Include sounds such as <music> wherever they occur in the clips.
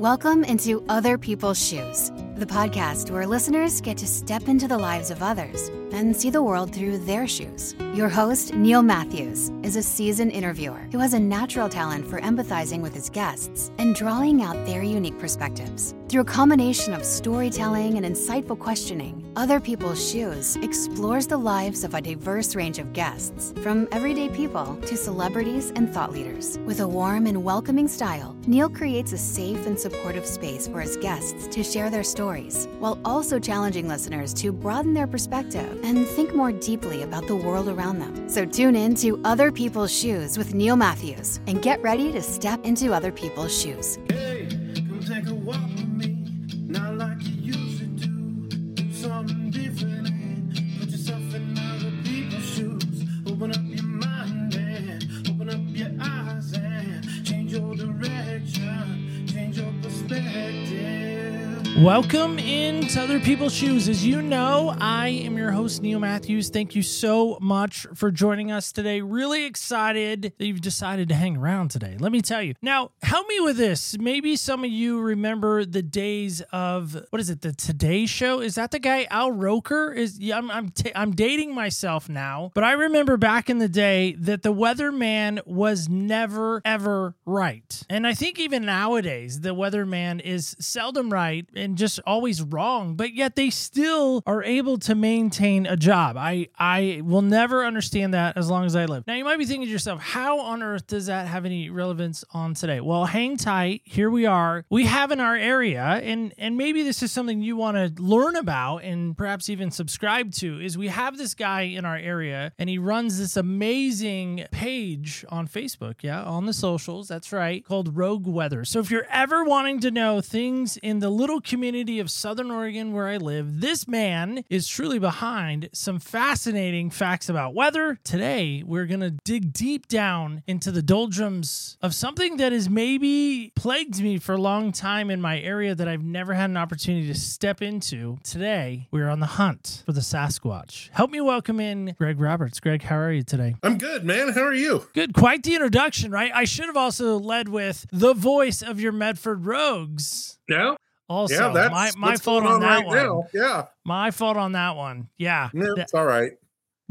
Welcome into Other People's Shoes, the podcast where listeners get to step into the lives of others and see the world through their shoes. Your host, Neil Matthews, is a seasoned interviewer who has a natural talent for empathizing with his guests and drawing out their unique perspectives. Through a combination of storytelling and insightful questioning, Other People's Shoes explores the lives of a diverse range of guests, from everyday people to celebrities and thought leaders. With a warm and welcoming style, Neil creates a safe and supportive space for his guests to share their stories, while also challenging listeners to broaden their perspective and think more deeply about the world around them. So tune in to Other People's Shoes with Neil Matthews and get ready to step into other people's shoes. Welcome into Other People's Shoes. As you know, I am your host, Neil Matthews. Thank you so much for joining us today. Really excited that you've decided to hang around today. Let me tell you. Now, help me with this. Maybe some of you remember the days of, what is it, the Today Show? Is that the guy, Al Roker? Is yeah, I'm, I'm, ta- I'm dating myself now, but I remember back in the day that the weatherman was never, ever right. And I think even nowadays, the weatherman is seldom right and just always wrong, but yet they still are able to maintain a job. I I will never understand that as long as I live. Now you might be thinking to yourself, how on earth does that have any relevance on today? Well, hang tight. Here we are. We have in our area, and and maybe this is something you want to learn about and perhaps even subscribe to. Is we have this guy in our area, and he runs this amazing page on Facebook, yeah, on the socials. That's right, called Rogue Weather. So if you're ever wanting to know things in the little community of Southern Oregon where I live, this man is truly behind some fascinating facts about weather. Today, we're going to dig deep down into the doldrums of something that has maybe plagued me for a long time in my area that I've never had an opportunity to step into. Today, we're on the hunt for the Sasquatch. Help me welcome in Greg Roberts. Greg, how are you today? I'm good, man. How are you? Good. Quite the introduction, right? I should have also led with the voice of your Medford Rogues. Yeah. Also, yeah, that's my, my fault on that right one. now. Yeah. My fault on that one. Yeah. Yeah, it's all right.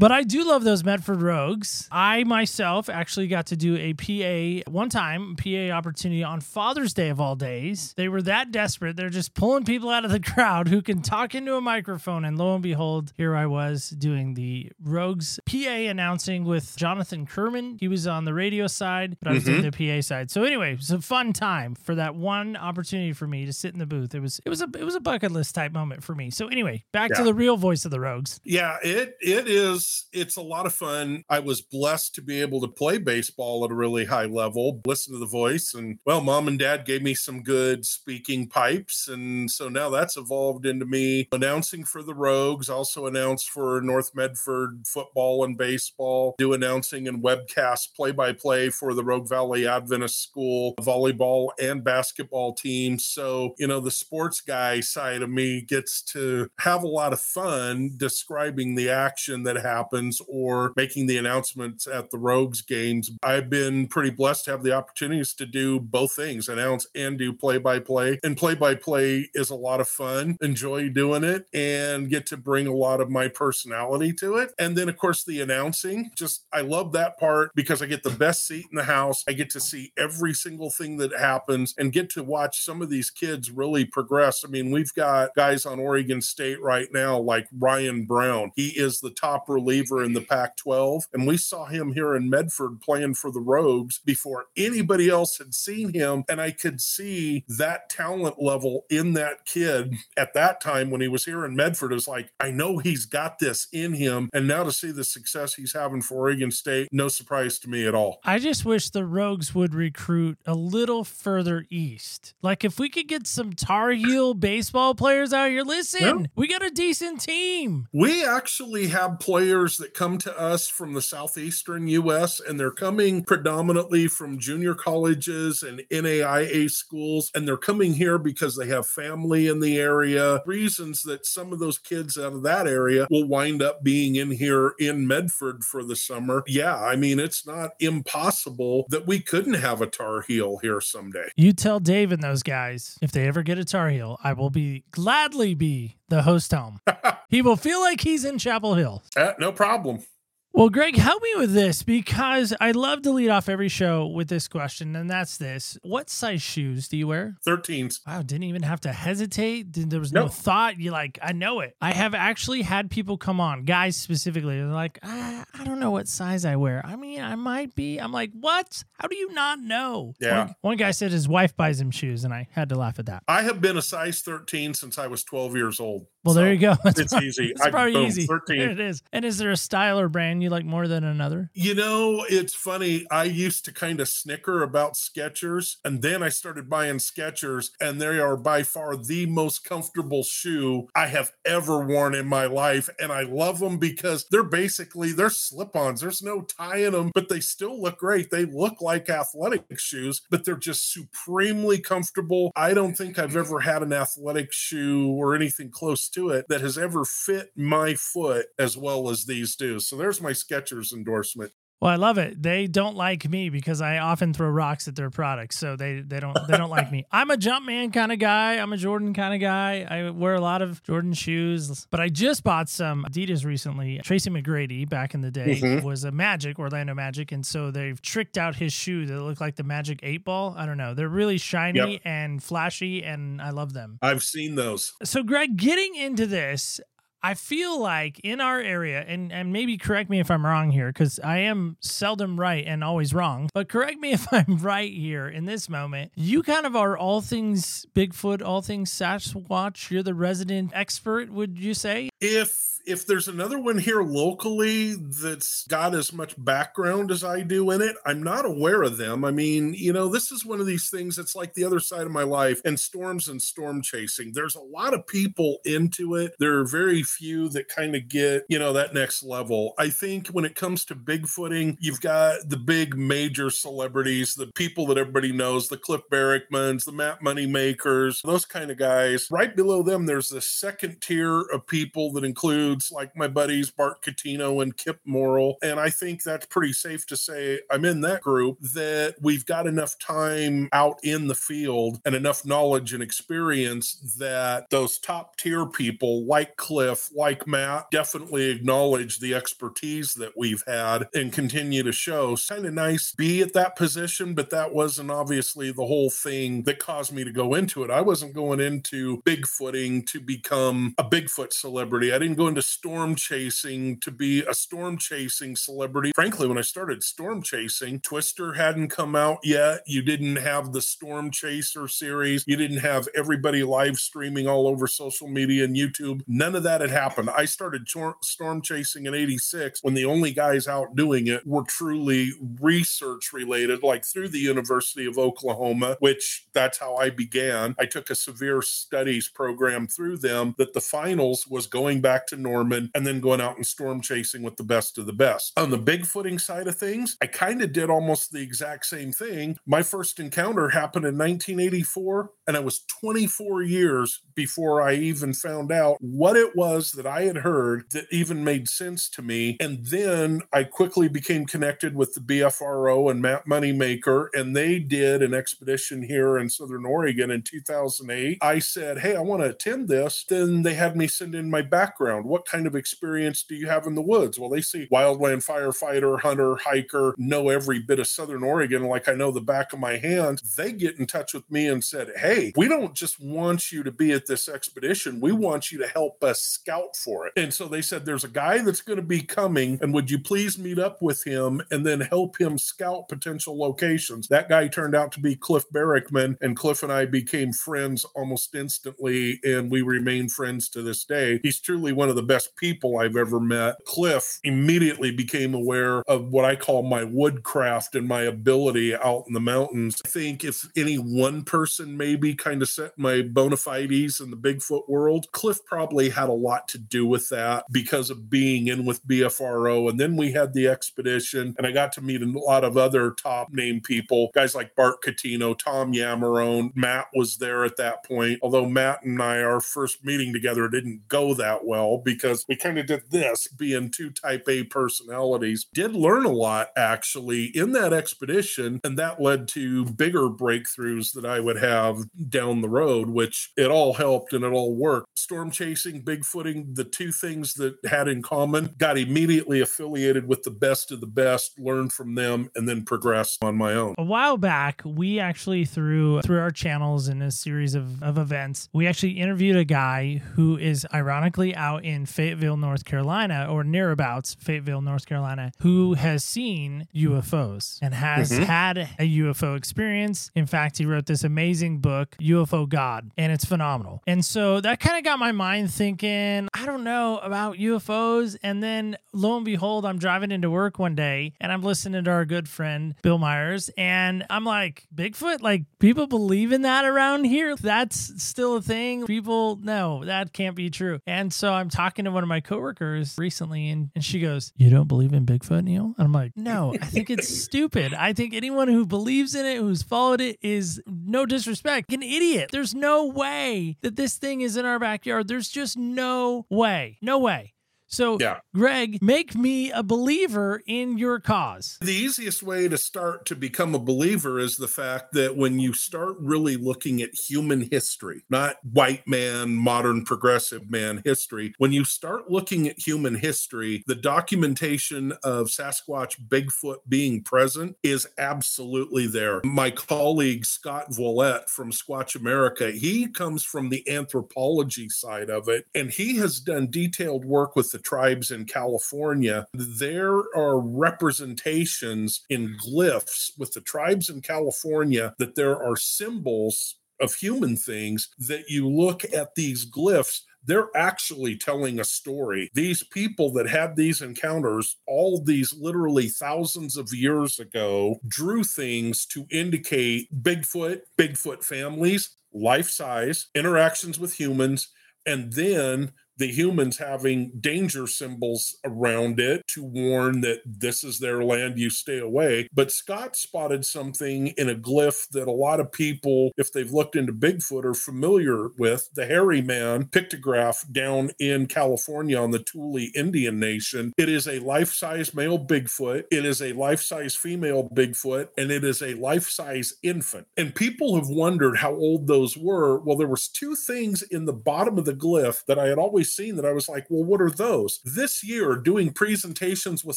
But I do love those Medford Rogues. I myself actually got to do a PA one time, PA opportunity on Father's Day of all days. They were that desperate. They're just pulling people out of the <laughs> crowd who can talk into a microphone. And lo and behold, here I was doing the Rogues PA announcing with Jonathan Kerman. He was on the radio side, but I was doing mm-hmm. the PA side. So anyway, it was a fun time for that one opportunity for me to sit in the booth. It was it was a it was a bucket list type moment for me. So anyway, back to the real voice of the Rogues. Yeah, it it is it's a lot of fun. I was blessed to be able to play baseball at a really high level, listen to the voice and well, mom and dad gave me some good speaking pipes and so now that's evolved into me announcing for the Rogues, also announced for North Medford football and baseball, do announcing and webcast play-by-play for the Rogue Valley Adventist School volleyball and basketball teams. So, you know, the sports guy side of me gets to have a lot of fun describing the action that happens or making the announcements at the Rogues games. I've been pretty blessed to have the opportunities to do both things, announce and do play by play. And play by play is a lot of fun. Enjoy doing it and get to bring a lot of my personality to it. And then, of course, the announcing. Just, I love that part because I get the best seat in the house. I get to see every single thing that happens and get to watch some of these kids really progress. I mean, we've got guys on Oregon State right now like Ryan Brown. He is the top in the Pac 12. And we saw him here in Medford playing for the Rogues before anybody else had seen him. And I could see that talent level in that kid at that time when he was here in Medford. Is like, I know he's got this in him. And now to see the success he's having for Oregon State, no surprise to me at all. I just wish the Rogues would recruit a little further east. Like if we could get some Tar Heel baseball players out here, listen, Yeah. we got a decent team. We actually have players players that come to us from the southeastern US and they're coming predominantly from junior colleges and NAIA schools and they're coming here because they have family in the area. Reasons that some of those kids out of that area will wind up being in here in Medford for the summer. Yeah, I mean it's not impossible that we couldn't have a Tar Heel here someday. You tell Dave and those guys if they ever get a Tar Heel, I will be gladly be the host home. <laughs> he will feel like he's in Chapel Hill. Uh, no problem. Well, Greg, help me with this because I love to lead off every show with this question, and that's this: What size shoes do you wear? 13s. Wow, didn't even have to hesitate. There was no No. thought. You like, I know it. I have actually had people come on, guys specifically. They're like, ah, I don't know what size I wear. I mean, I might be. I'm like, what? How do you not know? Yeah. One, one guy said his wife buys him shoes, and I had to laugh at that. I have been a size 13 since I was 12 years old. Well, So there you go. <laughs> That's It's probably- easy. It's I- probably boom, easy. 13. There it is. And is there a style or brand you like more than another? You know, it's funny. I used to kind of snicker about Skechers, and then I started buying Skechers, and they are by far the most comfortable shoe I have ever worn in my life. And I love them because they're basically they're slip-ons. There's no tie in them, but they still look great. They look like athletic shoes, but they're just supremely comfortable. I don't think I've ever had an athletic shoe or anything close to it that has ever fit my foot as well as these do. So there's my Skechers endorsement. Well, I love it. They don't like me because I often throw rocks at their products, so they they don't they don't like me. <laughs> I'm a Jumpman kind of guy. I'm a Jordan kind of guy. I wear a lot of Jordan shoes, but I just bought some Adidas recently. Tracy McGrady back in the day Mhm. was a Magic, Orlando Magic, and so they've tricked out his shoe that look like the Magic Eight Ball. I don't know. They're really shiny Yep. and flashy, and I love them. I've seen those. So, Greg, getting into this, I feel like in our area, and, and maybe correct me if I'm wrong here, because I am seldom right and always wrong, but correct me <laughs> if I'm right here in this moment. You kind of are all things Bigfoot, all things Sasquatch. You're the resident expert, would you say? If if there's another one here locally that's got as much background as I do in it, I'm not aware of them. I mean, you know, this is one of these things that's like the other side of my life and storms and storm chasing. There's a lot of people into it. There are very few that kind of get, you know, that next level. I think when it comes to Bigfooting, you've got the big major celebrities, the people that everybody knows, the Cliff Barackmans, the Matt Moneymakers, those kind of guys. Right below them, there's the second tier of people that includes like my buddies Bart Cutino and Kip Morrill. And I think that's pretty safe to say I'm in that group that we've got enough time out in the field and enough knowledge and experience that those top tier people like Cliff, like Matt, definitely acknowledge the expertise that we've had and continue to show. Kind of nice be at that position, but that wasn't obviously the whole thing that caused me to go into it. I wasn't going into Bigfooting to become a Bigfoot celebrity. I didn't go into storm chasing to be a storm chasing celebrity. Frankly, when I started storm chasing, Twister hadn't come out yet. You didn't have the Storm Chaser series. You didn't have everybody live streaming all over social media and YouTube. None of that had happened. I started chor- storm chasing in 86 when the only guys out doing it were truly research related, like through the University of Oklahoma, which that's how I began. I took a severe studies program through them that the finals was going back to Norman and then going out and storm chasing with the best of the best. On the bigfooting side of things, I kind of did almost the exact same thing. My first encounter happened in 1984, and I was 24 years before I even found out what it was that I had heard that even made sense to me. And then I quickly became connected with the BFRO and Matt Moneymaker, and they did an expedition here in Southern Oregon in 2008. I said, Hey, I want to attend this. Then they had me send in my background. What kind of experience do you have in the woods? Well, they see wildland firefighter, hunter, hiker, know every bit of Southern Oregon like I know the back of my hand. They get in touch with me and said, Hey, we don't just want you to be at this expedition, we want you to help us scout for it. And so they said, There's a guy that's going to be coming, and would you please meet up with him and then help him scout potential locations? That guy turned out to be Cliff Barackman, and Cliff and I became friends almost instantly, and we remain friends to this day. He's truly one of the best people I've ever met. Cliff immediately became aware of what I call my woodcraft and my ability out in the mountains. I think if any one person maybe kind of set my bona fides in the Bigfoot world. Cliff probably had a lot to do with that because of being in with BFRO. And then we had the expedition, and I got to meet a lot of other top name people, guys like Bart Cutino, Tom Yamarone. Matt was there at that point. Although Matt and I, our first meeting together didn't go that well because we kind of did this being two type A personalities. Did learn a lot actually in that expedition, and that led to bigger breakthroughs that I would have down the road, which it all helped and it all worked. Storm chasing, bigfooting, the two things that had in common, got immediately affiliated with the best of the best, learned from them, and then progressed on my own. A while back, we actually through through our channels in a series of, of events, we actually interviewed a guy who is ironically out in Fayetteville, North Carolina, or nearabouts Fayetteville, North Carolina, who has seen UFOs and has Mhm. had a UFO experience. In fact, he wrote this amazing book, UFO God, and it's phenomenal. And so that kind of got my mind thinking, I don't know about UFOs. And then lo and behold, I'm driving into work one day and I'm listening to our good friend Bill Myers, and I'm like, Bigfoot? Like, people believe in that around here? That's still a thing? People, no, that can't be true. And so I'm talking to one of my coworkers recently, and, and she goes, You don't believe in Bigfoot, Neil? And I'm like, No, I think it's <laughs> stupid. I think anyone who believes in it, who's followed it, is no disrespect, an idiot. There's no way that this thing is in our backyard. There's just no way. No way. So, Yeah. Greg, make me a believer in your cause. The easiest way to start to become a believer is the fact that when you start really looking at human history, not white man, modern progressive man history, when you start looking at human history, the documentation of Sasquatch Bigfoot being present is absolutely there. My colleague Scott Volette from Squatch America, he comes from the anthropology side of it, and he has done detailed work with the tribes in California. There are representations in glyphs with the tribes in California that there are symbols of human things that you look at these glyphs they're actually telling a story. These people that had these encounters, all these literally thousands of years ago, drew things to indicate Bigfoot, Bigfoot families, life size, interactions with humans, and then the humans having danger symbols around it to warn that this is their land, you stay away. But Scott spotted something in a glyph that a lot of people, if they've looked into Bigfoot, are familiar with the hairy man pictograph down in California on the Tule Indian Nation. It is a life size male Bigfoot, it is a life size female Bigfoot, and it is a life size infant. And people have wondered how old those were. Well, there was two things in the bottom of the glyph that I had always seen that I was like, well, what are those? This year, doing presentations with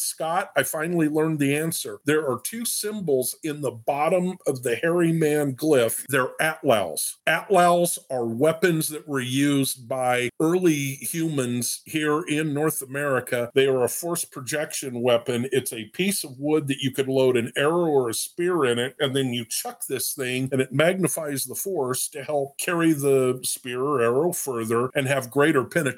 Scott, I finally learned the answer. There are two symbols in the bottom of the hairy man glyph. They're atlatls. Atlatls are weapons that were used by early humans here in North America. They are a force projection weapon. It's a piece of wood that you could load an arrow or a spear in it, and then you chuck this thing, and it magnifies the force to help carry the spear or arrow further and have greater penetration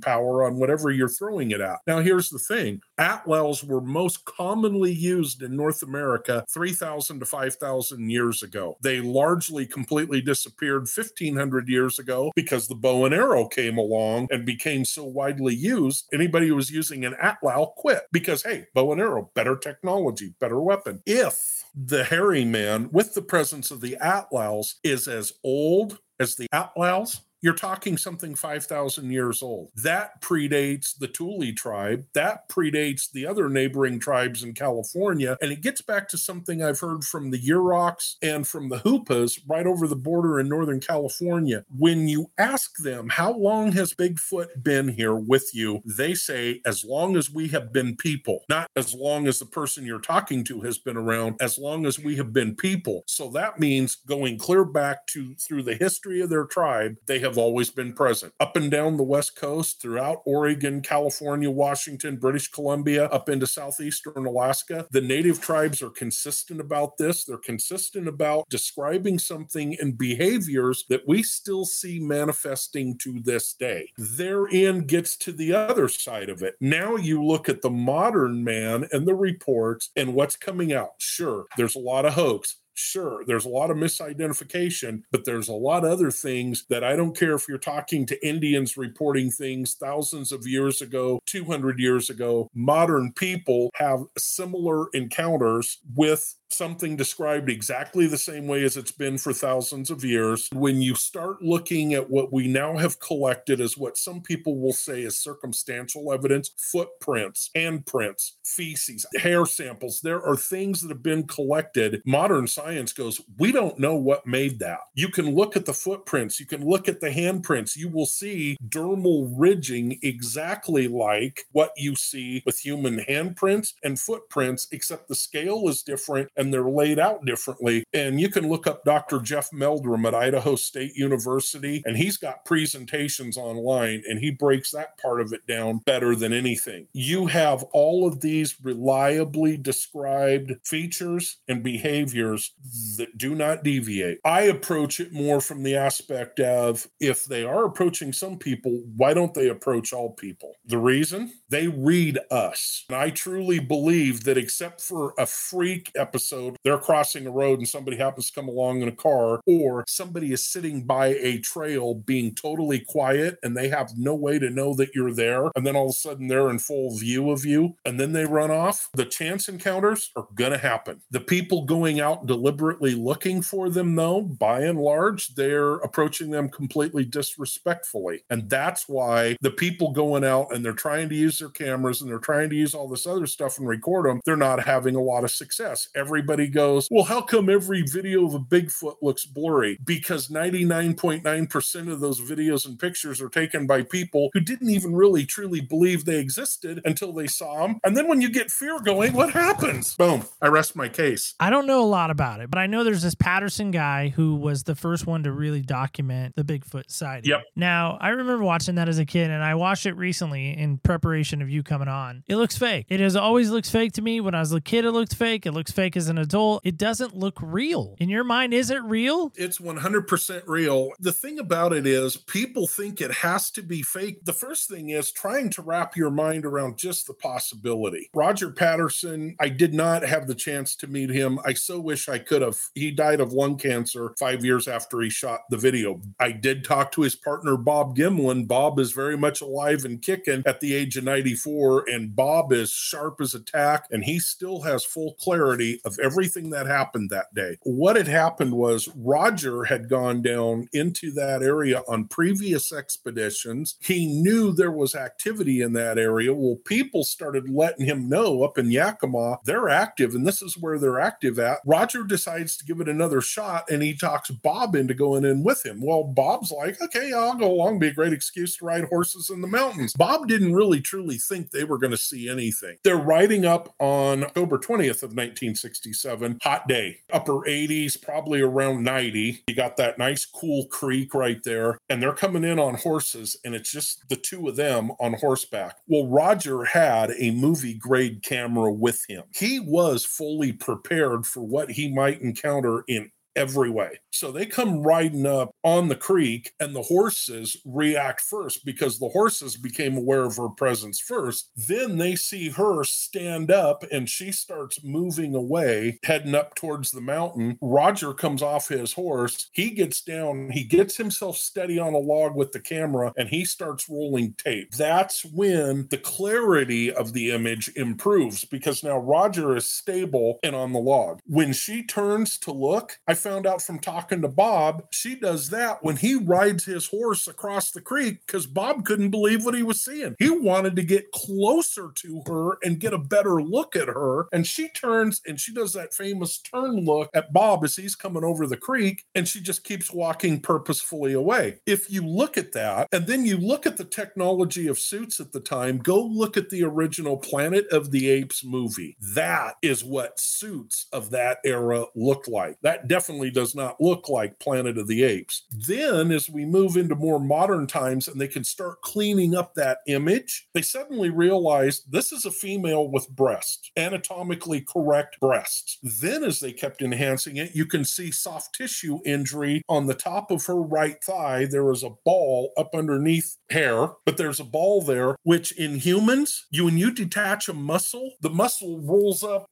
power on whatever you're throwing it at. Now, here's the thing atlatls were most commonly used in North America 3,000 to 5,000 years ago. They largely completely disappeared 1,500 years ago because the bow and arrow came along and became so widely used. Anybody who was using an atlatl quit because, hey, bow and arrow, better technology, better weapon. If the hairy man, with the presence of the atlatls, is as old as the atlatls, you're talking something 5,000 years old. That predates the Tule tribe. That predates the other neighboring tribes in California. And it gets back to something I've heard from the Yuroks and from the Hoopas right over the border in Northern California. When you ask them, how long has Bigfoot been here with you? They say, as long as we have been people, not as long as the person you're talking to has been around, as long as we have been people. So that means going clear back to through the history of their tribe, they have always been present. Up and down the West Coast, throughout Oregon, California, Washington, British Columbia, up into southeastern Alaska, the native tribes are consistent about this. They're consistent about describing something and behaviors that we still see manifesting to this day. Therein gets to the other side of it. Now you look at the modern man and the reports and what's coming out. Sure, there's a lot of hoax Sure, there's a lot of misidentification, but there's a lot of other things that I don't care if you're talking to Indians reporting things thousands of years ago, 200 years ago. Modern people have similar encounters with something described exactly the same way as it's been for thousands of years. When you start looking at what we now have collected as what some people will say is circumstantial evidence, footprints, handprints, feces, hair samples, there are things that have been collected. Modern science goes, we don't know what made that. You can look at the footprints, you can look at the handprints, you will see dermal ridging exactly like what you see with human handprints and footprints, except the scale is different and they're laid out differently. And you can look up Dr. Jeff Meldrum at Idaho State University, and he's got presentations online and he breaks that part of it down better than anything. You have all of these reliably described features and behaviors that do not deviate. I approach it more from the aspect of if they are approaching some people, why don't they approach all people? The reason they read us. And I truly believe that except for a freak episode, episode, they're crossing a road and somebody happens to come along in a car, or somebody is sitting by a trail being totally quiet and they have no way to know that you're there. And then all of a sudden they're in full view of you and then they run off. The chance encounters are going to happen. The people going out deliberately looking for them, though, by and large, they're approaching them completely disrespectfully. And that's why the people going out and they're trying to use their cameras and they're trying to use all this other stuff and record them, they're not having a lot of success. Every everybody goes, well, how come every video of a Bigfoot looks blurry? Because 99.9% of those videos and pictures are taken by people who didn't even really truly believe they existed until they saw them. And then when you get fear going, what happens? Boom, I rest my case. I don't know a lot about it, but I know there's this Patterson guy who was the first one to really document the Bigfoot sighting. Yep. Now, I remember watching that as a kid, and I watched it recently in preparation of you coming on. It looks fake. It has always looked fake to me. When I was a kid, it looked fake. It looks fake as as an adult, it doesn't look real. In your mind, is it real? It's 100% real. The thing about it is, people think it has to be fake. The first thing is trying to wrap your mind around just the possibility. Roger Patterson, I did not have the chance to meet him. I so wish I could have. He died of lung cancer five years after he shot the video. I did talk to his partner, Bob Gimlin. Bob is very much alive and kicking at the age of 94, and Bob is sharp as a tack, and he still has full clarity of everything that happened that day. What had happened was Roger had gone down into that area on previous expeditions. He knew there was activity in that area. Well, people started letting him know up in Yakima, they're active, and this is where they're active at. Roger decides to give it another shot and he talks Bob into going in with him. Well, Bob's like, okay, I'll go along, be a great excuse to ride horses in the mountains. Bob didn't really truly think they were going to see anything. They're riding up on October 20th of 1960. 67. Hot day, upper 80s, probably around 90. You got that nice cool creek right there, and they're coming in on horses, and it's just the two of them on horseback. Well, Roger had a movie grade camera with him. He was fully prepared for what he might encounter in every way. So they come riding up on the creek, and the horses react first because the horses became aware of her presence first. Then they see her stand up and she starts moving away, heading up towards the mountain. Roger comes off his horse. He gets down, he gets himself steady on a log with the camera, and he starts rolling tape. That's when the clarity of the image improves because now Roger is stable and on the log. When she turns to look, I found out from talking to Bob, she does that when he rides his horse across the creek because Bob couldn't believe what he was seeing. He wanted to get closer to her and get a better look at her. And she turns and she does that famous turn look at Bob as he's coming over the creek and she just keeps walking purposefully away. If you look at that and then you look at the technology of suits at the time, go look at the original Planet of the Apes movie. That is what suits of that era looked like. That definitely certainly does not look like Planet of the Apes. Then, as we move into more modern times and they can start cleaning up that image, they suddenly realize this is a female with breasts, anatomically correct breasts. Then, as they kept enhancing it, you can see soft tissue injury on the top of her right thigh. There is a ball up underneath hair, but there's a ball there, which in humans, you when you detach a muscle, the muscle rolls up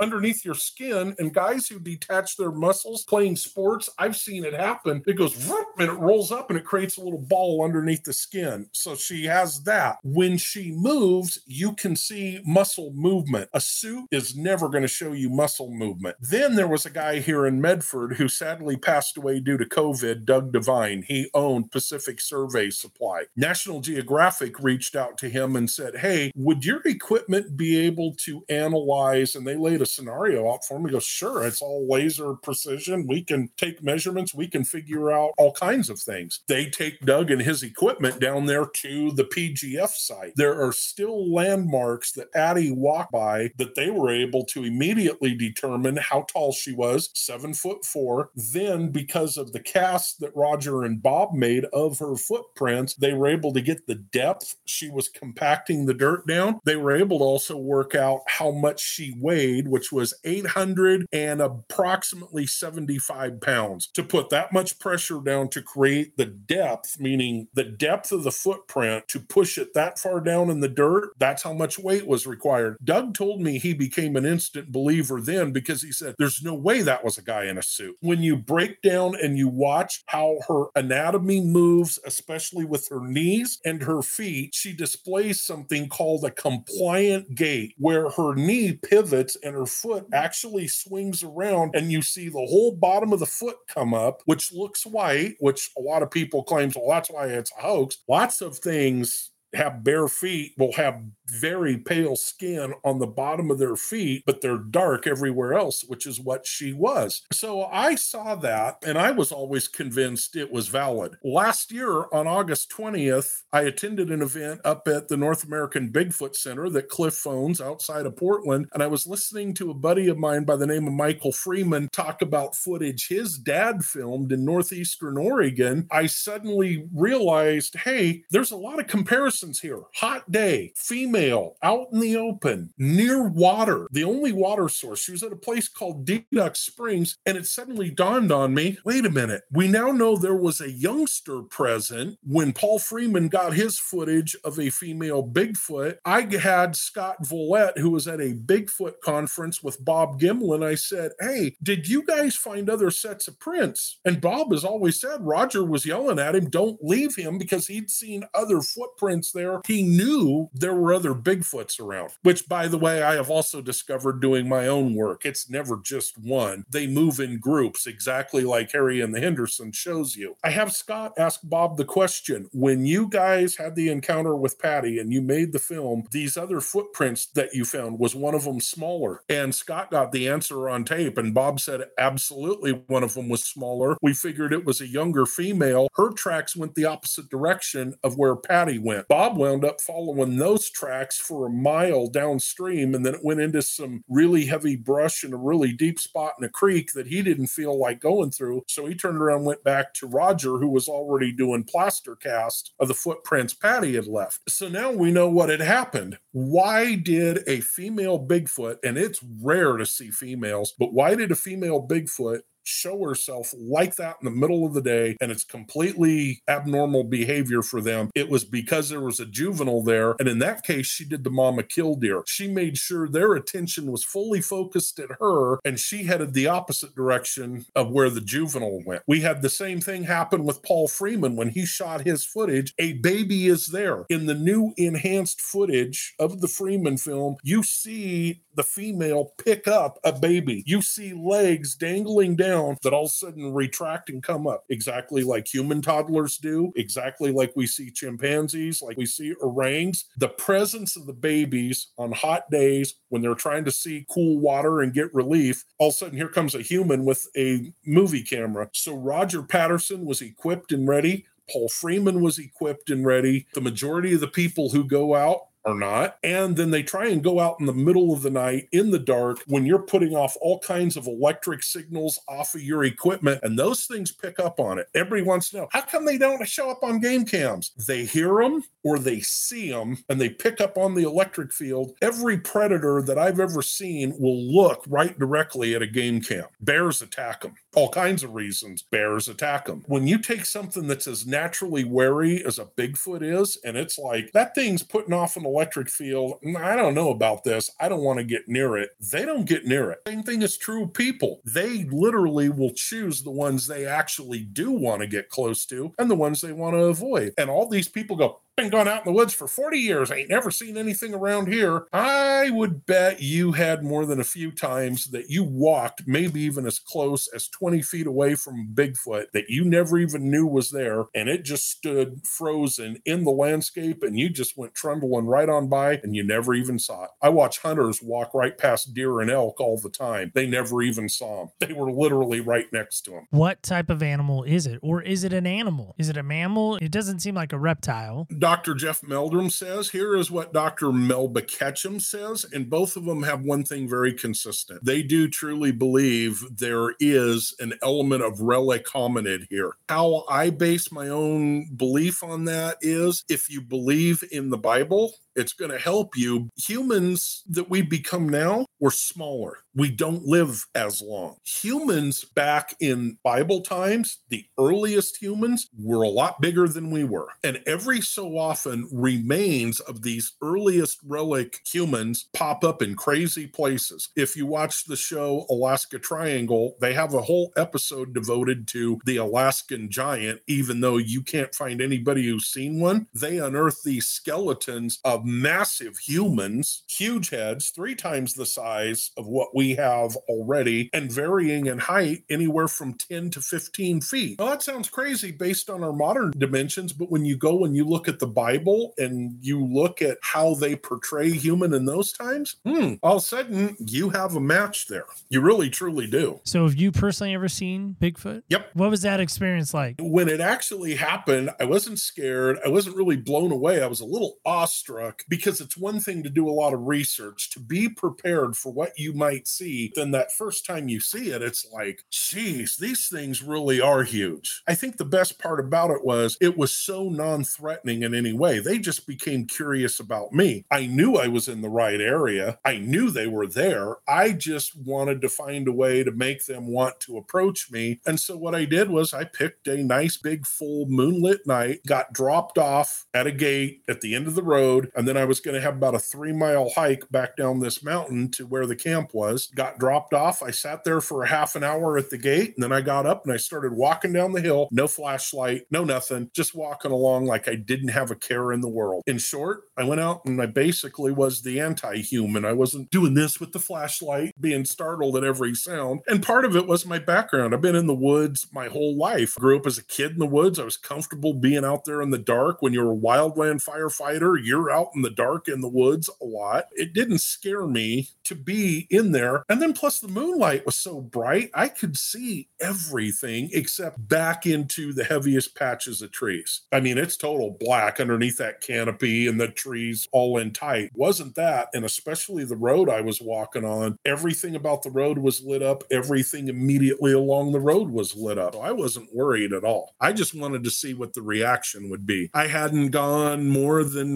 underneath your skin. And guys who detach their muscles playing sports, I've seen it happen. It goes and it rolls up and it creates a little ball underneath the skin. So she has that. When she moves, you can see muscle movement. A suit is never going to show you muscle movement. Then there was a guy here in Medford who sadly passed away due to COVID, Doug Devine. He owned Pacific Survey Supply. National Geographic reached out to him and said, Hey, would your equipment be able to analyze? And they laid a scenario out for him. He goes, Sure, it's all laser precision. We can take measurements, we can figure out all kinds of things. They take Doug and his equipment down there to the PGF site. There are still landmarks that Patty walked by that they were able to immediately determine how tall she was, seven foot four. Then, because of the cast that Roger and Bob made of her footprints, they were able to get the depth she was compacting the dirt down. They were able to also work out how much she weighed, which was 800 and approximately 75 pounds. To put that much pressure down to create the depth, meaning the depth of the footprint to push it that far down in the dirt, that's how much weight was required. Doug told me he became an instant believer then because he said, There's no way that was a guy in a suit. When you break down and you watch how her anatomy moves, especially with her knees and her feet, she displays something called a compliant gait where her knee pivots and her foot actually swings around and you see the whole bottom of the foot come up, which looks white, which a lot of people claim, well, that's why it's a hoax. Lots of things have bare feet will have very pale skin on the bottom of their feet, but they're dark everywhere else, which is what she was. So I saw that and I was always convinced it was valid. Last year on August 20th, I attended an event up at the North American Bigfoot Center that Cliff owns outside of Portland. And I was listening to a buddy of mine by the name of Michael Freeman talk about footage his dad filmed in Northeastern Oregon. I suddenly realized hey, there's a lot of comparisons here. Hot day, female female out in the open near water, the only water source. She was at a place called Deduct Springs, and it suddenly dawned on me wait a minute. We now know there was a youngster present when Paul Freeman got his footage of a female Bigfoot. I had Scott Volette, who was at a Bigfoot conference with Bob Gimlin. I said, Hey, did you guys find other sets of prints? And Bob has always said Roger was yelling at him, Don't leave him because he'd seen other footprints there. He knew there were other other Bigfoots around, which, by the way, I have also discovered doing my own work. It's never just one, they move in groups, exactly like Harry and the Henderson shows you. I have Scott ask Bob the question when you guys had the encounter with Patty and you made the film, these other footprints that you found, was one of them smaller? And Scott got the answer on tape, and Bob said, absolutely, one of them was smaller. We figured it was a younger female. Her tracks went the opposite direction of where Patty went. Bob wound up following those tracks tracks for a mile downstream, and then it went into some really heavy brush in a really deep spot in a creek that he didn't feel like going through. So he turned around, went back to Roger, who was already doing plaster cast of the footprints Patty had left. So now we know what had happened. Why did a female Bigfoot, and it's rare to see females, but why did a female Bigfoot show herself like that in the middle of the day and it's completely abnormal behavior for them. It was because there was a juvenile there. And in that case, she did the mama killdeer. She made sure their attention was fully focused at her and she headed the opposite direction of where the juvenile went. We had the same thing happen with Paul Freeman when he shot his footage. A baby is there. In the new enhanced footage of the Freeman film, you see the female pick up a baby. You see legs dangling down that all of a sudden retract and come up, exactly like human toddlers do, exactly like we see chimpanzees, like we see orangs. The presence of the babies on hot days when they're trying to see cool water and get relief, all of a sudden here comes a human with a movie camera. So Roger Patterson was equipped and ready. Paul Freeman was equipped and ready. The majority of the people who go out are not. And then they try and go out in the middle of the night in the dark when you're putting off all kinds of electric signals off of your equipment, and those things pick up on it. Everybody wants to know how come they don't show up on game cams? They hear them or they see them and they pick up on the electric field. Every predator that I've ever seen will look right directly at a game cam. Bears attack them all kinds of reasons bears attack them. When you take something that's as naturally wary as a Bigfoot is, and it's like that thing's putting off an electric field, I don't know about this. I don't want to get near it. They don't get near it. Same thing is true of people. They literally will choose the ones they actually do want to get close to and the ones they want to avoid. And all these people go, been gone out in the woods for 40 years. I ain't never seen anything around here. I would bet you had more than a few times that you walked, maybe even as close as 20 feet away from Bigfoot that you never even knew was there. And it just stood frozen in the landscape and you just went trundling right on by and you never even saw it. I watch hunters walk right past deer and elk all the time. They never even saw them. They were literally right next to them. What type of animal is it? Or is it an animal? Is it a mammal? It doesn't seem like a reptile. Dr. Jeff Meldrum says. Here is what Dr. Melba Ketchum says. And both of them have one thing very consistent. They do truly believe there is an element of relic hominid here. How I base my own belief on that is if you believe in the Bible, it's going to help you. Humans that we become now, we're smaller. We don't live as long. Humans back in Bible times, the earliest humans were a lot bigger than we were. And every so often, remains of these earliest relic humans pop up in crazy places. If you watch the show Alaska Triangle, they have a whole episode devoted to the Alaskan giant, even though you can't find anybody who's seen one. They unearth these skeletons of massive humans, huge heads, three times the size of what we have already, and varying in height anywhere from 10 to 15 feet. Well, that sounds crazy based on our modern dimensions, but when you go and you look at the Bible and you look at how they portray human in those times, hmm, all of a sudden you have a match there. You really, truly do. So, have you personally ever seen Bigfoot? Yep. What was that experience like? When it actually happened, I wasn't scared. I wasn't really blown away. I was a little awestruck because it's one thing to do a lot of research, to be prepared for what you might see. Then that first time you see it, it's like, geez, these things really are huge. I think the best part about it was it was so non threatening in any way. They just became curious about me. I knew I was in the right area, I knew they were there. I just wanted to find a way to make them want to approach me. And so what I did was I picked a nice big full moonlit night, got dropped off at a gate at the end of the road, and then I was going to have about a three mile hike back down this mountain to where the camp was. Got dropped off. I sat there for a half an hour at the gate, and then I got up and I started walking down the hill. No flashlight, no nothing, just walking along like I didn't have a care in the world. In short, I went out and I basically was the anti human. I wasn't doing this with the flashlight, being startled at every sound. And part of it was my background. I've been in the woods my whole life. Grew up as a kid in the woods. I was comfortable being out there in the dark. When you're a wildland firefighter, you're out in the dark in the woods a lot. It didn't scare me to be in there. And then plus the moonlight was so bright, I could see everything except back into the heaviest patches of trees. I mean, it's total black underneath that canopy and the trees all in tight. Wasn't that, and especially the road I was walking on, everything about the road was lit up. Everything immediately along the road was lit up. So I wasn't worried at all. I just wanted to see what the reaction would be. I hadn't gone more than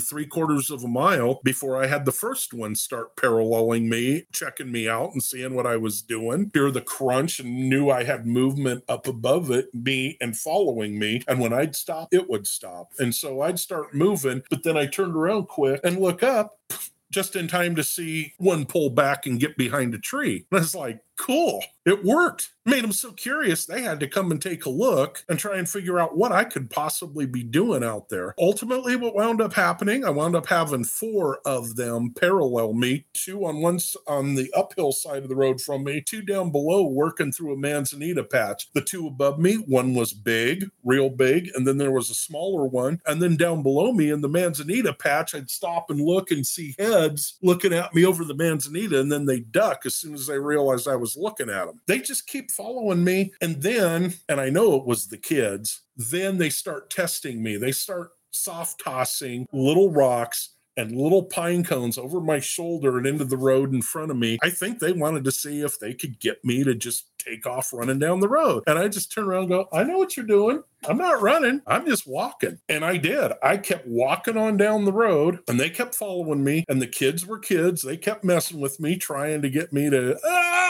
three quarters of a mile before I had the first one start paralleling me, checking me out and seeing what I was doing. Hear the crunch and knew I had movement up above it, me and following me. And when I'd stop, it would stop. And so I'd start moving, but then I turned around quick and look up just in time to see one pull back and get behind a tree. And <laughs> I was like, cool, it worked. Made them so curious, they had to come and take a look and try and figure out what I could possibly be doing out there. Ultimately, what wound up happening, I wound up having four of them parallel me, two on one on the uphill side of the road from me, two down below working through a manzanita patch. The two above me, one was big, real big, and then there was a smaller one. And then down below me in the manzanita patch, I'd stop and look and see heads looking at me over the manzanita, and then they duck as soon as they realized I was looking at them. They just keep following me. And then, and I know it was the kids, then they start testing me. They start soft tossing little rocks and little pine cones over my shoulder and into the road in front of me. I think they wanted to see if they could get me to just take off running down the road. And I just turn around and go, I know what you're doing. I'm not running. I'm just walking. And I did. I kept walking on down the road and they kept following me. And the kids were kids. They kept messing with me, trying to get me to, ah,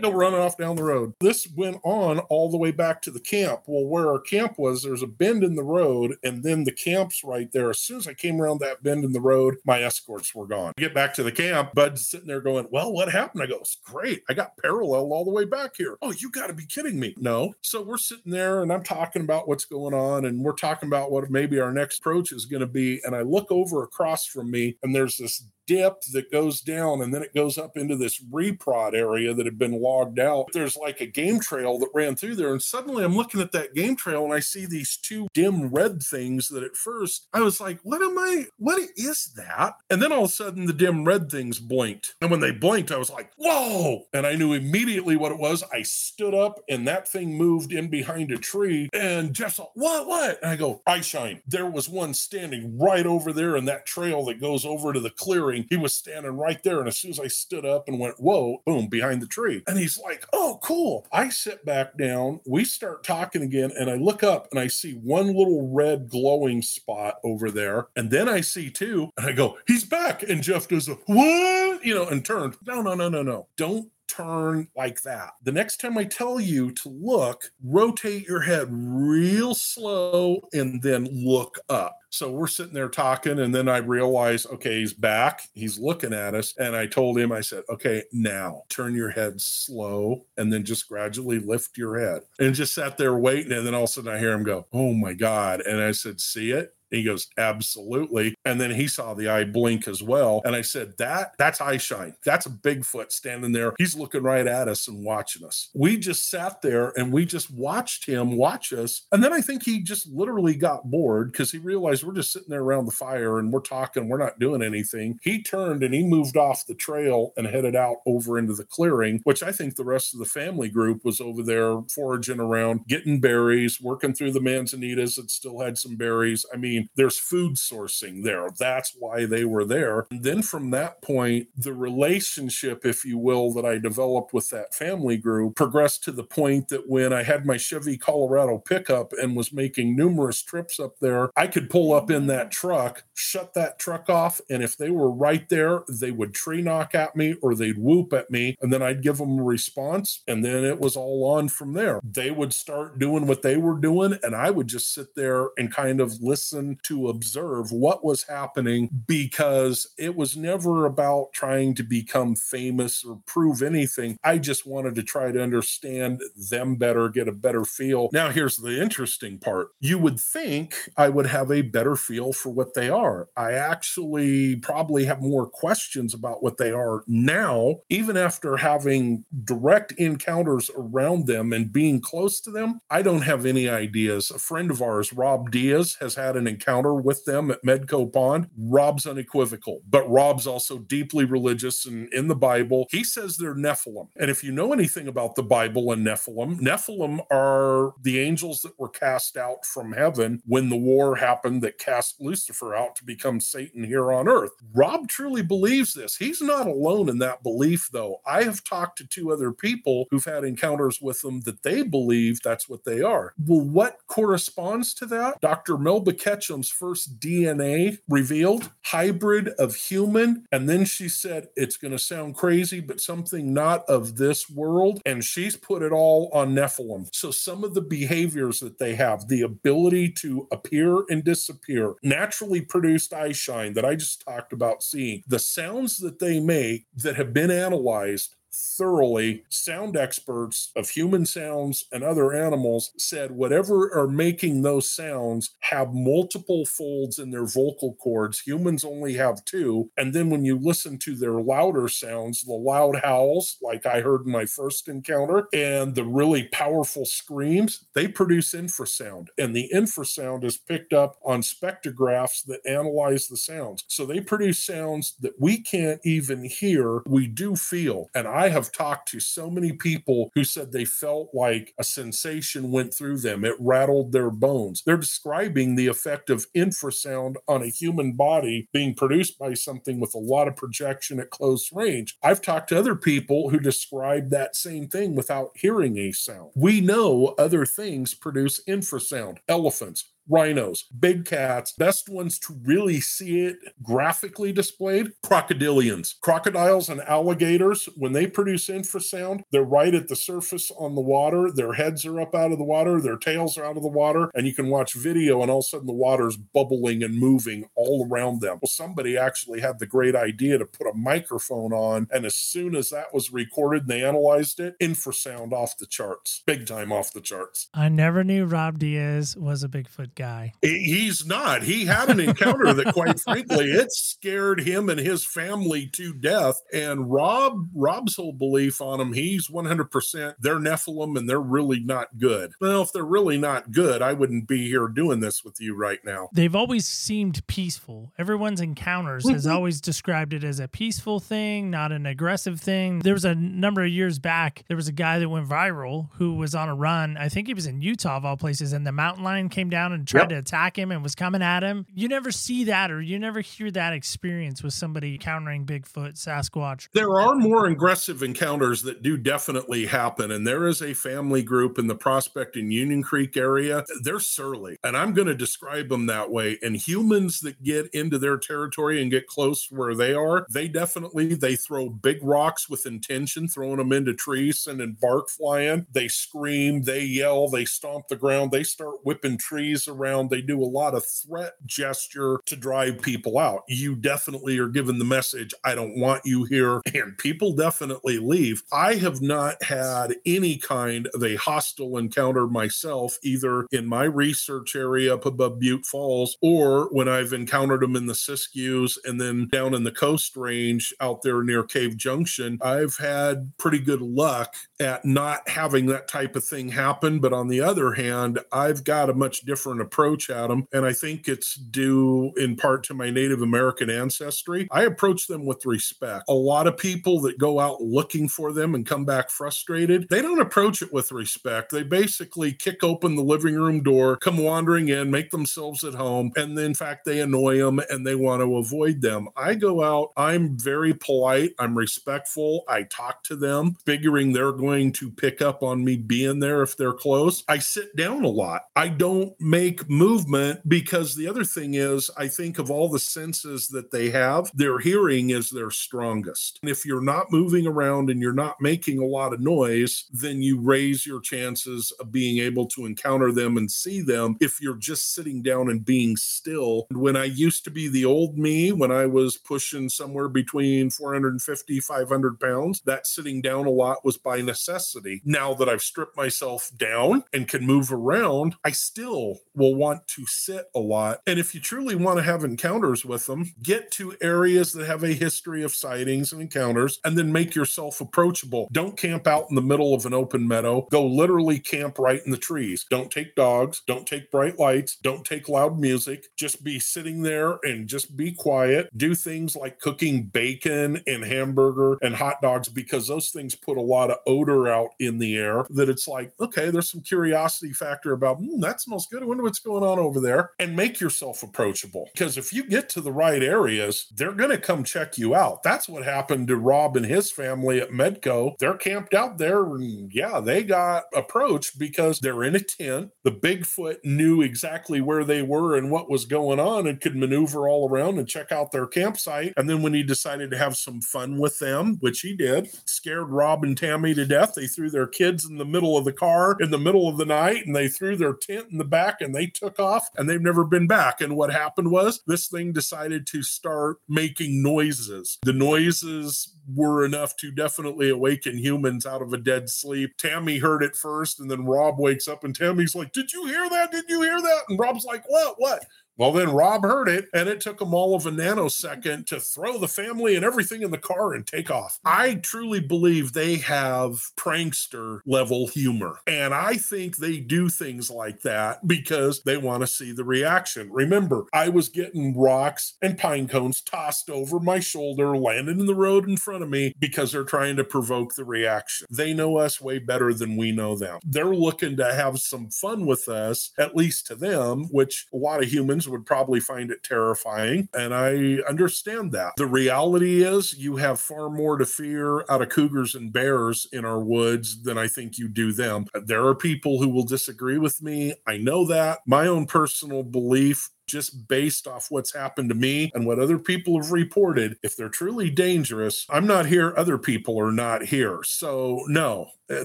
go running off down the road. This went on all the way back to the camp. Well, where our camp was, there's a bend in the road, and then the camp's right there. As soon as I came around that bend in the road, my escorts were gone. I get back to the camp, Bud's sitting there going, Well, what happened? I go, It's great. I got parallel all the way back here. Oh, you got to be kidding me. No. So we're sitting there and I'm talking about what's going on, and we're talking about what maybe our next approach is going to be. And I look over across from me, and there's this dip that goes down and then it goes up into this reprod area that had been logged out. There's like a game trail that ran through there. And suddenly I'm looking at that game trail and I see these two dim red things that at first I was like, what am I, what is that? And then all of a sudden the dim red things blinked. And when they blinked, I was like, whoa. And I knew immediately what it was. I stood up and that thing moved in behind a tree. And Jeff's like, what, what? And I go, eye shine. There was one standing right over there in that trail that goes over to the clearing. He was standing right there. And as soon as I stood up and went, whoa, boom, behind the tree. And he's like, oh, cool. I sit back down. We start talking again. And I look up and I see one little red glowing spot over there. And then I see two. And I go, he's back. And Jeff does a, what? You know, and turns. No, no, no, no, no. Don't turn like that. The next time I tell you to look, rotate your head real slow and then look up. So we're sitting there talking, and then I realize, okay, he's back. He's looking at us. And I told him, I said, okay, now turn your head slow and then just gradually lift your head. And just sat there waiting. And then all of a sudden I hear him go, oh my God. And I said, see it? He goes, absolutely. And then he saw the eye blink as well. And I said, that that's eye shine. That's a Bigfoot standing there. He's looking right at us and watching us. We just sat there and we just watched him watch us. And then I think he just literally got bored because he realized we're just sitting there around the fire and we're talking, we're not doing anything. He turned and he moved off the trail and headed out over into the clearing, which I think the rest of the family group was over there foraging around, getting berries, working through the manzanitas that still had some berries. I mean, there's food sourcing there. That's why they were there. And then from that point, the relationship, if you will, that I developed with that family group progressed to the point that when I had my Chevy Colorado pickup and was making numerous trips up there, I could pull up in that truck, shut that truck off, and if they were right there, they would tree knock at me or they'd whoop at me, and then I'd give them a response, and then it was all on from there. They would start doing what they were doing, and I would just sit there and kind of listen to observe what was happening because it was never about trying to become famous or prove anything. I just wanted to try to understand them better, get a better feel. Now, here's the interesting part you would think I would have a better feel for what they are. I actually probably have more questions about what they are now, even after having direct encounters around them and being close to them. I don't have any ideas. A friend of ours, Rob Diaz, has had an encounter with them at Medco Pond. Rob's unequivocal, but Rob's also deeply religious and in the Bible. He says they're Nephilim. And if you know anything about the Bible and Nephilim, Nephilim are the angels that were cast out from heaven when the war happened that cast Lucifer out to become Satan here on earth. Rob truly believes this. He's not alone in that belief, though. I have talked to two other people who've had encounters with them that they believe that's what they are. Well, what corresponds to that? Dr. Melba First DNA revealed hybrid of human. And then she said, it's going to sound crazy, but something not of this world. And she's put it all on Nephilim. So some of the behaviors that they have, the ability to appear and disappear, naturally produced eye shine that I just talked about seeing, the sounds that they make that have been analyzed thoroughly. Sound experts of human sounds and other animals said whatever are making those sounds have multiple folds in their vocal cords. Humans only have two. And then when you listen to their louder sounds, the loud howls, like I heard in my first encounter, and the really powerful screams, they produce infrasound. And the infrasound is picked up on spectrographs that analyze the sounds. So they produce sounds that we can't even hear, we do feel. And I I have talked to so many people who said they felt like a sensation went through them. It rattled their bones. They're describing the effect of infrasound on a human body being produced by something with a lot of projection at close range. I've talked to other people who describe that same thing without hearing a sound. We know other things produce infrasound. Elephants, rhinos, big cats, best ones to really see it graphically displayed, crocodilians. Crocodiles and alligators, when they produce infrasound, they're right at the surface on the water. Their heads are up out of the water, their tails are out of the water, and you can watch video, and all of a sudden the water's bubbling and moving all around them. Well, somebody actually had the great idea to put a microphone on, and as soon as that was recorded and they analyzed it, infrasound off the charts, big time off the charts. I never knew Rob Diaz was a Bigfoot guy. He's not. He had an encounter that, quite <laughs> frankly, it scared him and his family to death. And Rob, Rob's whole belief on him, he's 100%. They're Nephilim and they're really not good. Well, if they're really not good, I wouldn't be here doing this with you right now. They've always seemed peaceful. Everyone's encounters has Mhm. always described it as a peaceful thing, not an aggressive thing. There was a number of years back, there was a guy that went viral who was on a run. I think he was in Utah, of all places, and the mountain lion came down and tried Yep. to attack him and was coming at him. You never see that or you never hear that experience with somebody countering Bigfoot, Sasquatch. There are more aggressive encounters that do definitely happen. And there is a family group in the Prospect and Union Creek area. They're surly. And I'm going to describe them that way. And humans that get into their territory and get close to where they are, they definitely they throw big rocks with intention, throwing them into trees, sending bark flying. They scream, they yell, they stomp the ground, they start whipping trees around. They do a lot of threat gesture to drive people out. You definitely are given the message, I don't want you here. <laughs> And people definitely leave. I have not had any kind of a hostile encounter myself, either in my research area up above Butte Falls or when I've encountered them in the Siskiyous and then down in the Coast Range out there near Cave Junction. I've had pretty good luck at not having that type of thing happen. But on the other hand, I've got a much different approach at them. And I think it's due in part to my Native American ancestry. I approach them with respect. A lot of people that go out looking for them and come back frustrated, they don't approach it with respect. They basically kick open the living room door, come wandering in, make themselves at home, and then, in fact, they annoy them and they want to avoid them. I go out, I'm very polite, I'm respectful, I talk to them, figuring they're going to pick up on me being there if they're close. I sit down a lot. I don't make movement because the other thing is, I think of all the senses that they have, their hearing is their strongest. And if you're not moving around and you're not making a lot of noise, then you raise your chances of being able to encounter them and see them if you're just sitting down and being still. When I used to be the old me, when I was pushing somewhere between 450, 500 pounds, that sitting down a lot was by necessity. Now that I've stripped myself down and can move around, I still will want to sit a lot. And if you truly want to have encounters with them, get to areas that have a history of sightings and encounters and then make yourself approachable. Don't camp out in the middle of an open meadow. Go literally camp right in the trees. Don't take dogs. Don't take bright lights. Don't take loud music. Just be sitting there and just be quiet. Do things like cooking bacon and hamburger and hot dogs because those things put a lot of odor out in the air that it's like, okay, there's some curiosity factor about, hmm, that smells good. I wonder what's going on over there. And make yourself approachable because if you get to the right areas, they're going to come check you out. That's what happened to Rob and his family at Medco. They're camped out there and yeah, they got approached because they're in a tent. The Bigfoot knew exactly where they were and what was going on and could maneuver all around and check out their campsite. And then when he decided to have some fun with them, which he did, scared Rob and Tammy to death. They threw their kids in the middle of the car in the middle of the night and they threw their tent in the back and they took off and they've never been back. And what happened was this thing decided to start making noises. The noises were enough to definitely awaken humans out of a dead sleep. Tammy heard it first and then Rob wakes up and Tammy's like, Did you hear that? Did you hear that? And Rob's like, What? What? Well, then Rob heard it, and it took him all of a nanosecond to throw the family and everything in the car and take off. I truly believe they have prankster level humor. And I think they do things like that because they want to see the reaction. Remember, I was getting rocks and pine cones tossed over my shoulder, landed in the road in front of me because they're trying to provoke the reaction. They know us way better than we know them. They're looking to have some fun with us, at least to them, which a lot of humans would probably find it terrifying. And I understand that. The reality is, you have far more to fear out of cougars and bears in our woods than I think you do them. There are people who will disagree with me. I know that. My own personal belief just based off what's happened to me and what other people have reported, if they're truly dangerous, I'm not here, other people are not here. So, no, Uh,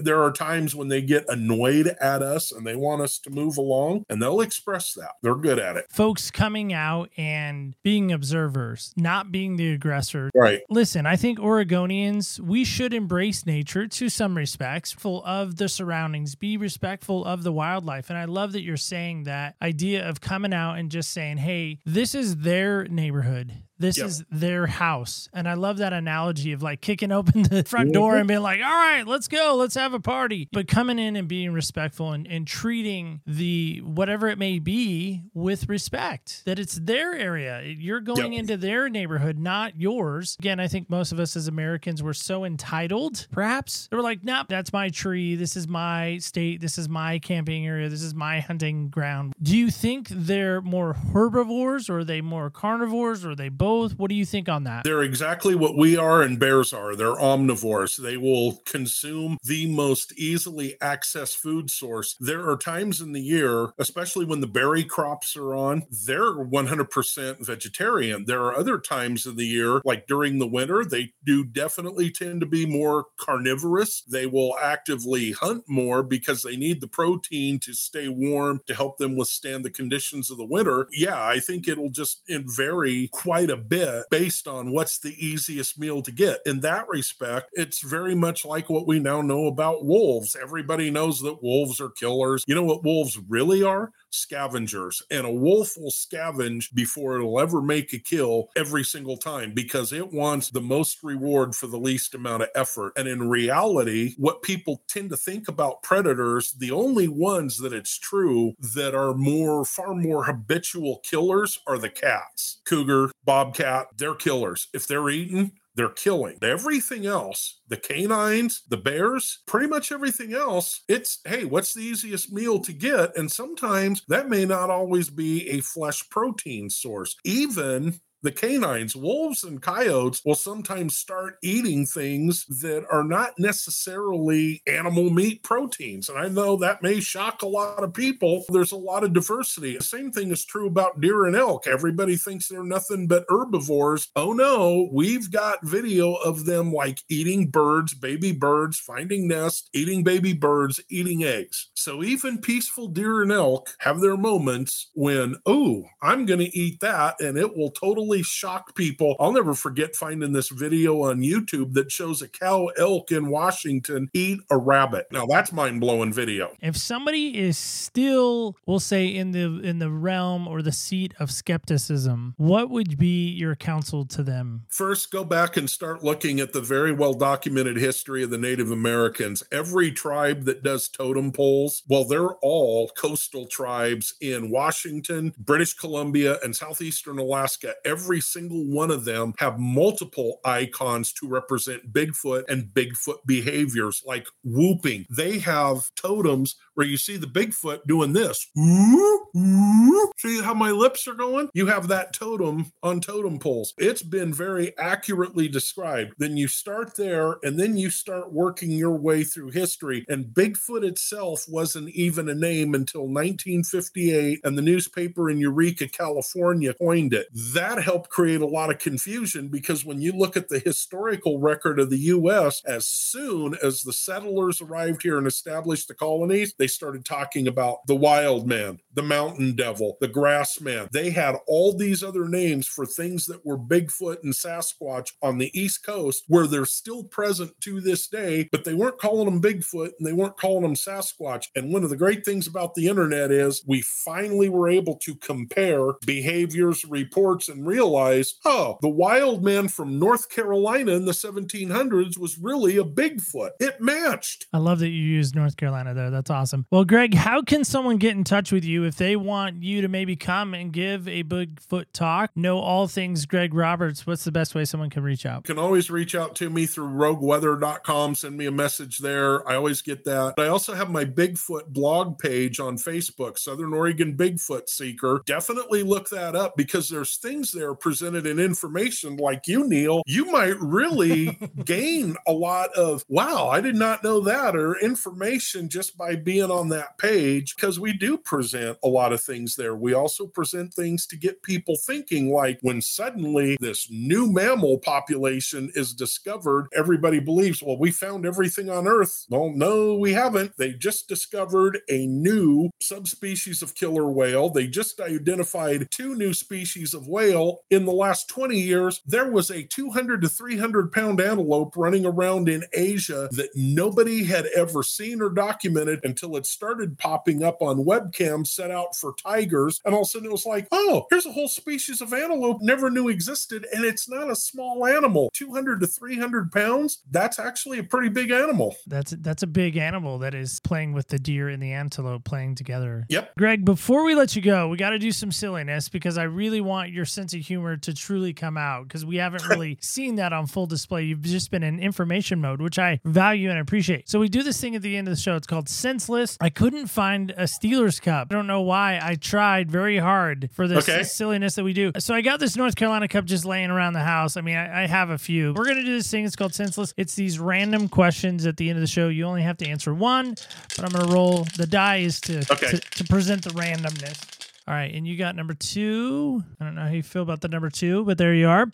there are times when they get annoyed at us and they want us to move along and they'll express that. They're good at it. Folks coming out and being observers, not being the aggressor. Right. Listen, I think Oregonians, we should embrace nature to some respects, full of the surroundings, be respectful of the wildlife. And I love that you're saying that idea of coming out and just saying, hey, this is their neighborhood. This Yep. is their house. And I love that analogy of like kicking open <laughs> the front door mm-hmm. and being like, all right, let's go, let's have a party. But coming in and being respectful and, and treating the whatever it may be with respect, that it's their area. You're going Yep. into their neighborhood, not yours. Again, I think most of us as Americans were so entitled, perhaps. They were like, nope, that's my tree. This is my state. This is my camping area. This is my hunting ground. Do you think they're more herbivores or are they more carnivores or are they both? What do you think on that? They're exactly what we are and bears are. They're omnivores. They will consume the most easily accessed food source. There are times in the year, especially when the berry crops are on, they're 100% vegetarian. There are other times of the year, like during the winter, they do definitely tend to be more carnivorous. They will actively hunt more because they need the protein to stay warm to help them withstand the conditions of the winter. Yeah, I think it'll just vary quite a bit based on what's the easiest meal to get. In that respect, it's very much like what we now know about wolves. Everybody knows that wolves are killers. You know what wolves really are? Scavengers. And a wolf will scavenge before it'll ever make a kill every single time because it wants the most reward for the least amount of effort. And in reality, what people tend to think about predators, the only ones that it's true that are more, far more habitual killers are the cats. Cougar, bobcat, they're killers. If they're eaten, they're killing. Everything else, the canines, the bears, pretty much everything else, it's hey, what's the easiest meal to get? And sometimes that may not always be a flesh protein source. Even the canines, wolves and coyotes will sometimes start eating things that are not necessarily animal meat proteins. And I know that may shock a lot of people. There's a lot of diversity. The same thing is true about deer and elk. Everybody thinks they're nothing but herbivores. Oh no, we've got video of them like eating birds, baby birds, finding nests, eating baby birds, eating eggs. So even peaceful deer and elk have their moments when, oh, I'm going to eat that and it will totally shock people. I'll never forget finding this video on YouTube that shows a cow elk in Washington eat a rabbit. Now that's mind blowing video. if somebody is still we'll say in the in the realm or the seat of skepticism what would be your counsel to them First, go back and start looking at the very well documented history of the Native Americans. Every tribe that does totem poles, well, they're all coastal tribes in Washington, British Columbia, and southeastern Alaska. Every single one of them have multiple icons to represent Bigfoot and Bigfoot behaviors like whooping. They have totems where you see the Bigfoot doing this. See how my lips are going? You have that totem on totem poles. It's been very accurately described. Then you start there and then you start working your way through history. And Bigfoot itself wasn't even a name until 1958, and the newspaper in Eureka, California coined it. That helped create a lot of confusion because when you look at the historical record of the U.S., as soon as the settlers arrived here and established the colonies, they they started talking about the wild man, the mountain devil, the grass man. They had all these other names for things that were Bigfoot and Sasquatch on the East Coast where they're still present to this day, but they weren't calling them Bigfoot and they weren't calling them Sasquatch. And one of the great things about the internet is we finally were able to compare behaviors, reports, and realize, oh, the wild man from North Carolina in the 1700s was really a Bigfoot. It matched. I love that you used North Carolina there. That's awesome. Well, Greg, how can someone get in touch with you if they want you to maybe come and give a Bigfoot talk? Know all things Greg Roberts. What's the best way someone can reach out? You can always reach out to me through rogueweather.com. Send me a message there. I always get that. I also have my Bigfoot blog page on Facebook, Southern Oregon Bigfoot Seeker. Definitely look that up because there's things there presented in information like you, Neil. You might really <laughs> gain a lot of, wow, I did not know that, or information just by being on that page because we do present a lot of things there. We also present things to get people thinking, like when suddenly this new mammal population is discovered, everybody believes, well, we found everything on Earth. Well, no, we haven't. They just discovered a new subspecies of killer whale. They just identified two new species of whale. In the last 20 years, there was a 200 to 300 pound antelope running around in Asia that nobody had ever seen or documented until it started popping up on webcams set out for tigers. And all of a sudden it was like, oh, here's a whole species of antelope never knew existed. And it's not a small animal 200 to 300 pounds. That's actually a pretty big animal. That's that's a big animal that is playing with the deer and the antelope playing together. Yep. Greg, before we let you go, we got to do some silliness because I really want your sense of humor to truly come out because we haven't <laughs> really seen that on full display. You've just been in information mode, which I value and appreciate. So we do this thing at the end of the show. It's called Senseless. I couldn't find a Steelers cup. I don't know why. I tried very hard for this Okay. silliness that we do. So I got this North Carolina cup just laying around the house. I mean, I, I have a few. We're gonna do this thing. It's called Senseless. It's these random questions at the end of the show. You only have to answer one, but I'm gonna roll the dice to Okay. to, to present the randomness. All right, and you got number two. I don't know how you feel about the number two, but there you are.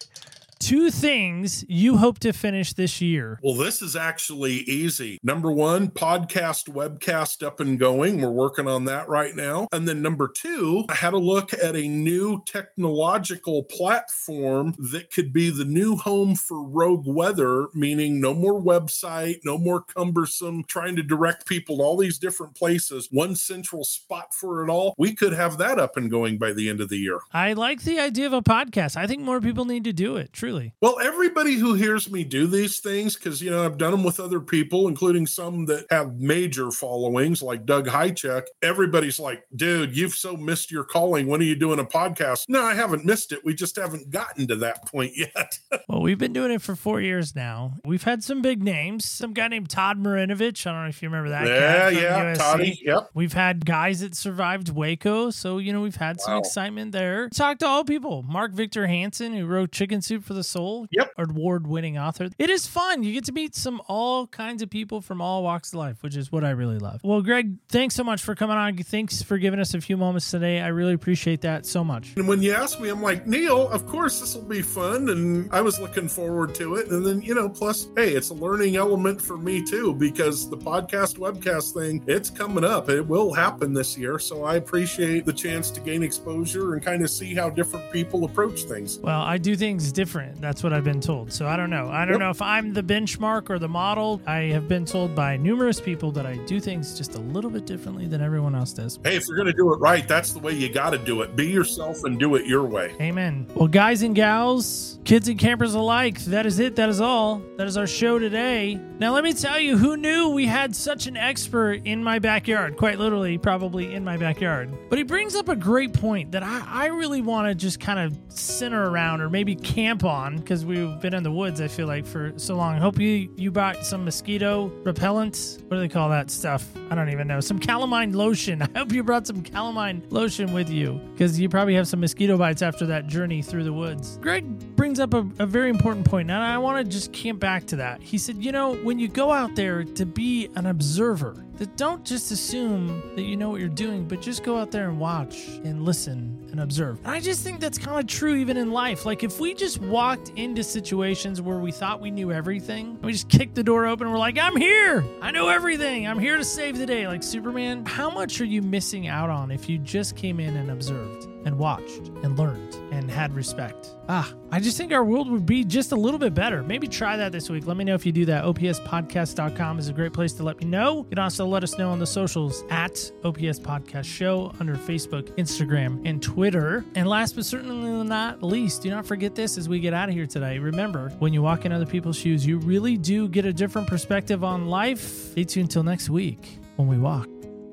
Two things you hope to finish this year. Well, this is actually easy. Number one, podcast, webcast up and going. We're working on that right now. And then number two, I had a look at a new technological platform that could be the new home for Rogue Weather, meaning no more website, no more cumbersome trying to direct people to all these different places, one central spot for it all. We could have that up and going by the end of the year. I like the idea of a podcast. I think more people need to do it, truly. Well, everybody who hears me do these things, because you know I've done them with other people, including some that have major followings, like Doug Hychek. Everybody's like, "Dude, you've so missed your calling. When are you doing a podcast?" No, I haven't missed it. We just haven't gotten to that point yet. <laughs> Well, we've been doing it for four years now. We've had some big names. Some guy named Todd Marinovich. I don't know if you remember that. yeah, yeah, USC. Toddy. Yep. We've had guys that survived Waco, so you know we've had some Wow. excitement there. Talked to all people. Mark Victor Hansen, who wrote Chicken Soup for the Soul, Yep. award-winning author. It is fun. You get to meet some all kinds of people from all walks of life, which is what I really love. Well, Greg, thanks so much for coming on. Thanks for giving us a few moments today. I really appreciate that so much. And when you asked me, I'm like, Neil, of course this will be fun. And I was looking forward to it. And then, you know, plus, hey, it's a learning element for me too, because the podcast webcast thing, it's coming up. It will happen this year. So I appreciate the chance to gain exposure and kind of see how different people approach things. Well, I do things different. That's what I've been told. So I don't know. I don't Yep. know if I'm the benchmark or the model. I have been told by numerous people that I do things just a little bit differently than everyone else does. Hey, if you're going to do it right, that's the way you got to do it. Be yourself and do it your way. Amen. Well, guys and gals, kids and campers alike, that is it. That is all. That is our show today. Now, let me tell you who knew we had such an expert in my backyard? Quite literally, probably in my backyard. But he brings up a great point that I, I really want to just kind of center around or maybe camp on because we've been in the woods, I feel like, for so long. Hope you, you bought some mosquito repellent. What do they call that stuff? I don't even know. Some calamine lotion. <laughs> I hope you brought some calamine lotion with you because you probably have some mosquito bites after that journey through the woods. Greg brings up a, a very important point, and I want to just camp back to that. He said, You know, when you go out there to be an observer, that don't just assume that you know what you're doing, but just go out there and watch and listen and observe. And I just think that's kind of true even in life. Like if we just walked into situations where we thought we knew everything, we just kicked the door open we're like, I'm here. I know everything. I'm here to save the day, like Superman. How much are you missing out on if you just came in and observed? and watched and learned and had respect. Ah, I just think our world would be just a little bit better. Maybe try that this week. Let me know if you do that. OPSpodcast.com is a great place to let me know. You can also let us know on the socials at OPS Podcast Show under Facebook, Instagram, and Twitter. And last but certainly not least, do not forget this as we get out of here today. Remember, when you walk in other people's shoes, you really do get a different perspective on life. Stay tuned until next week when we walk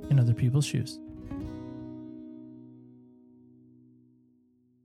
in other people's shoes.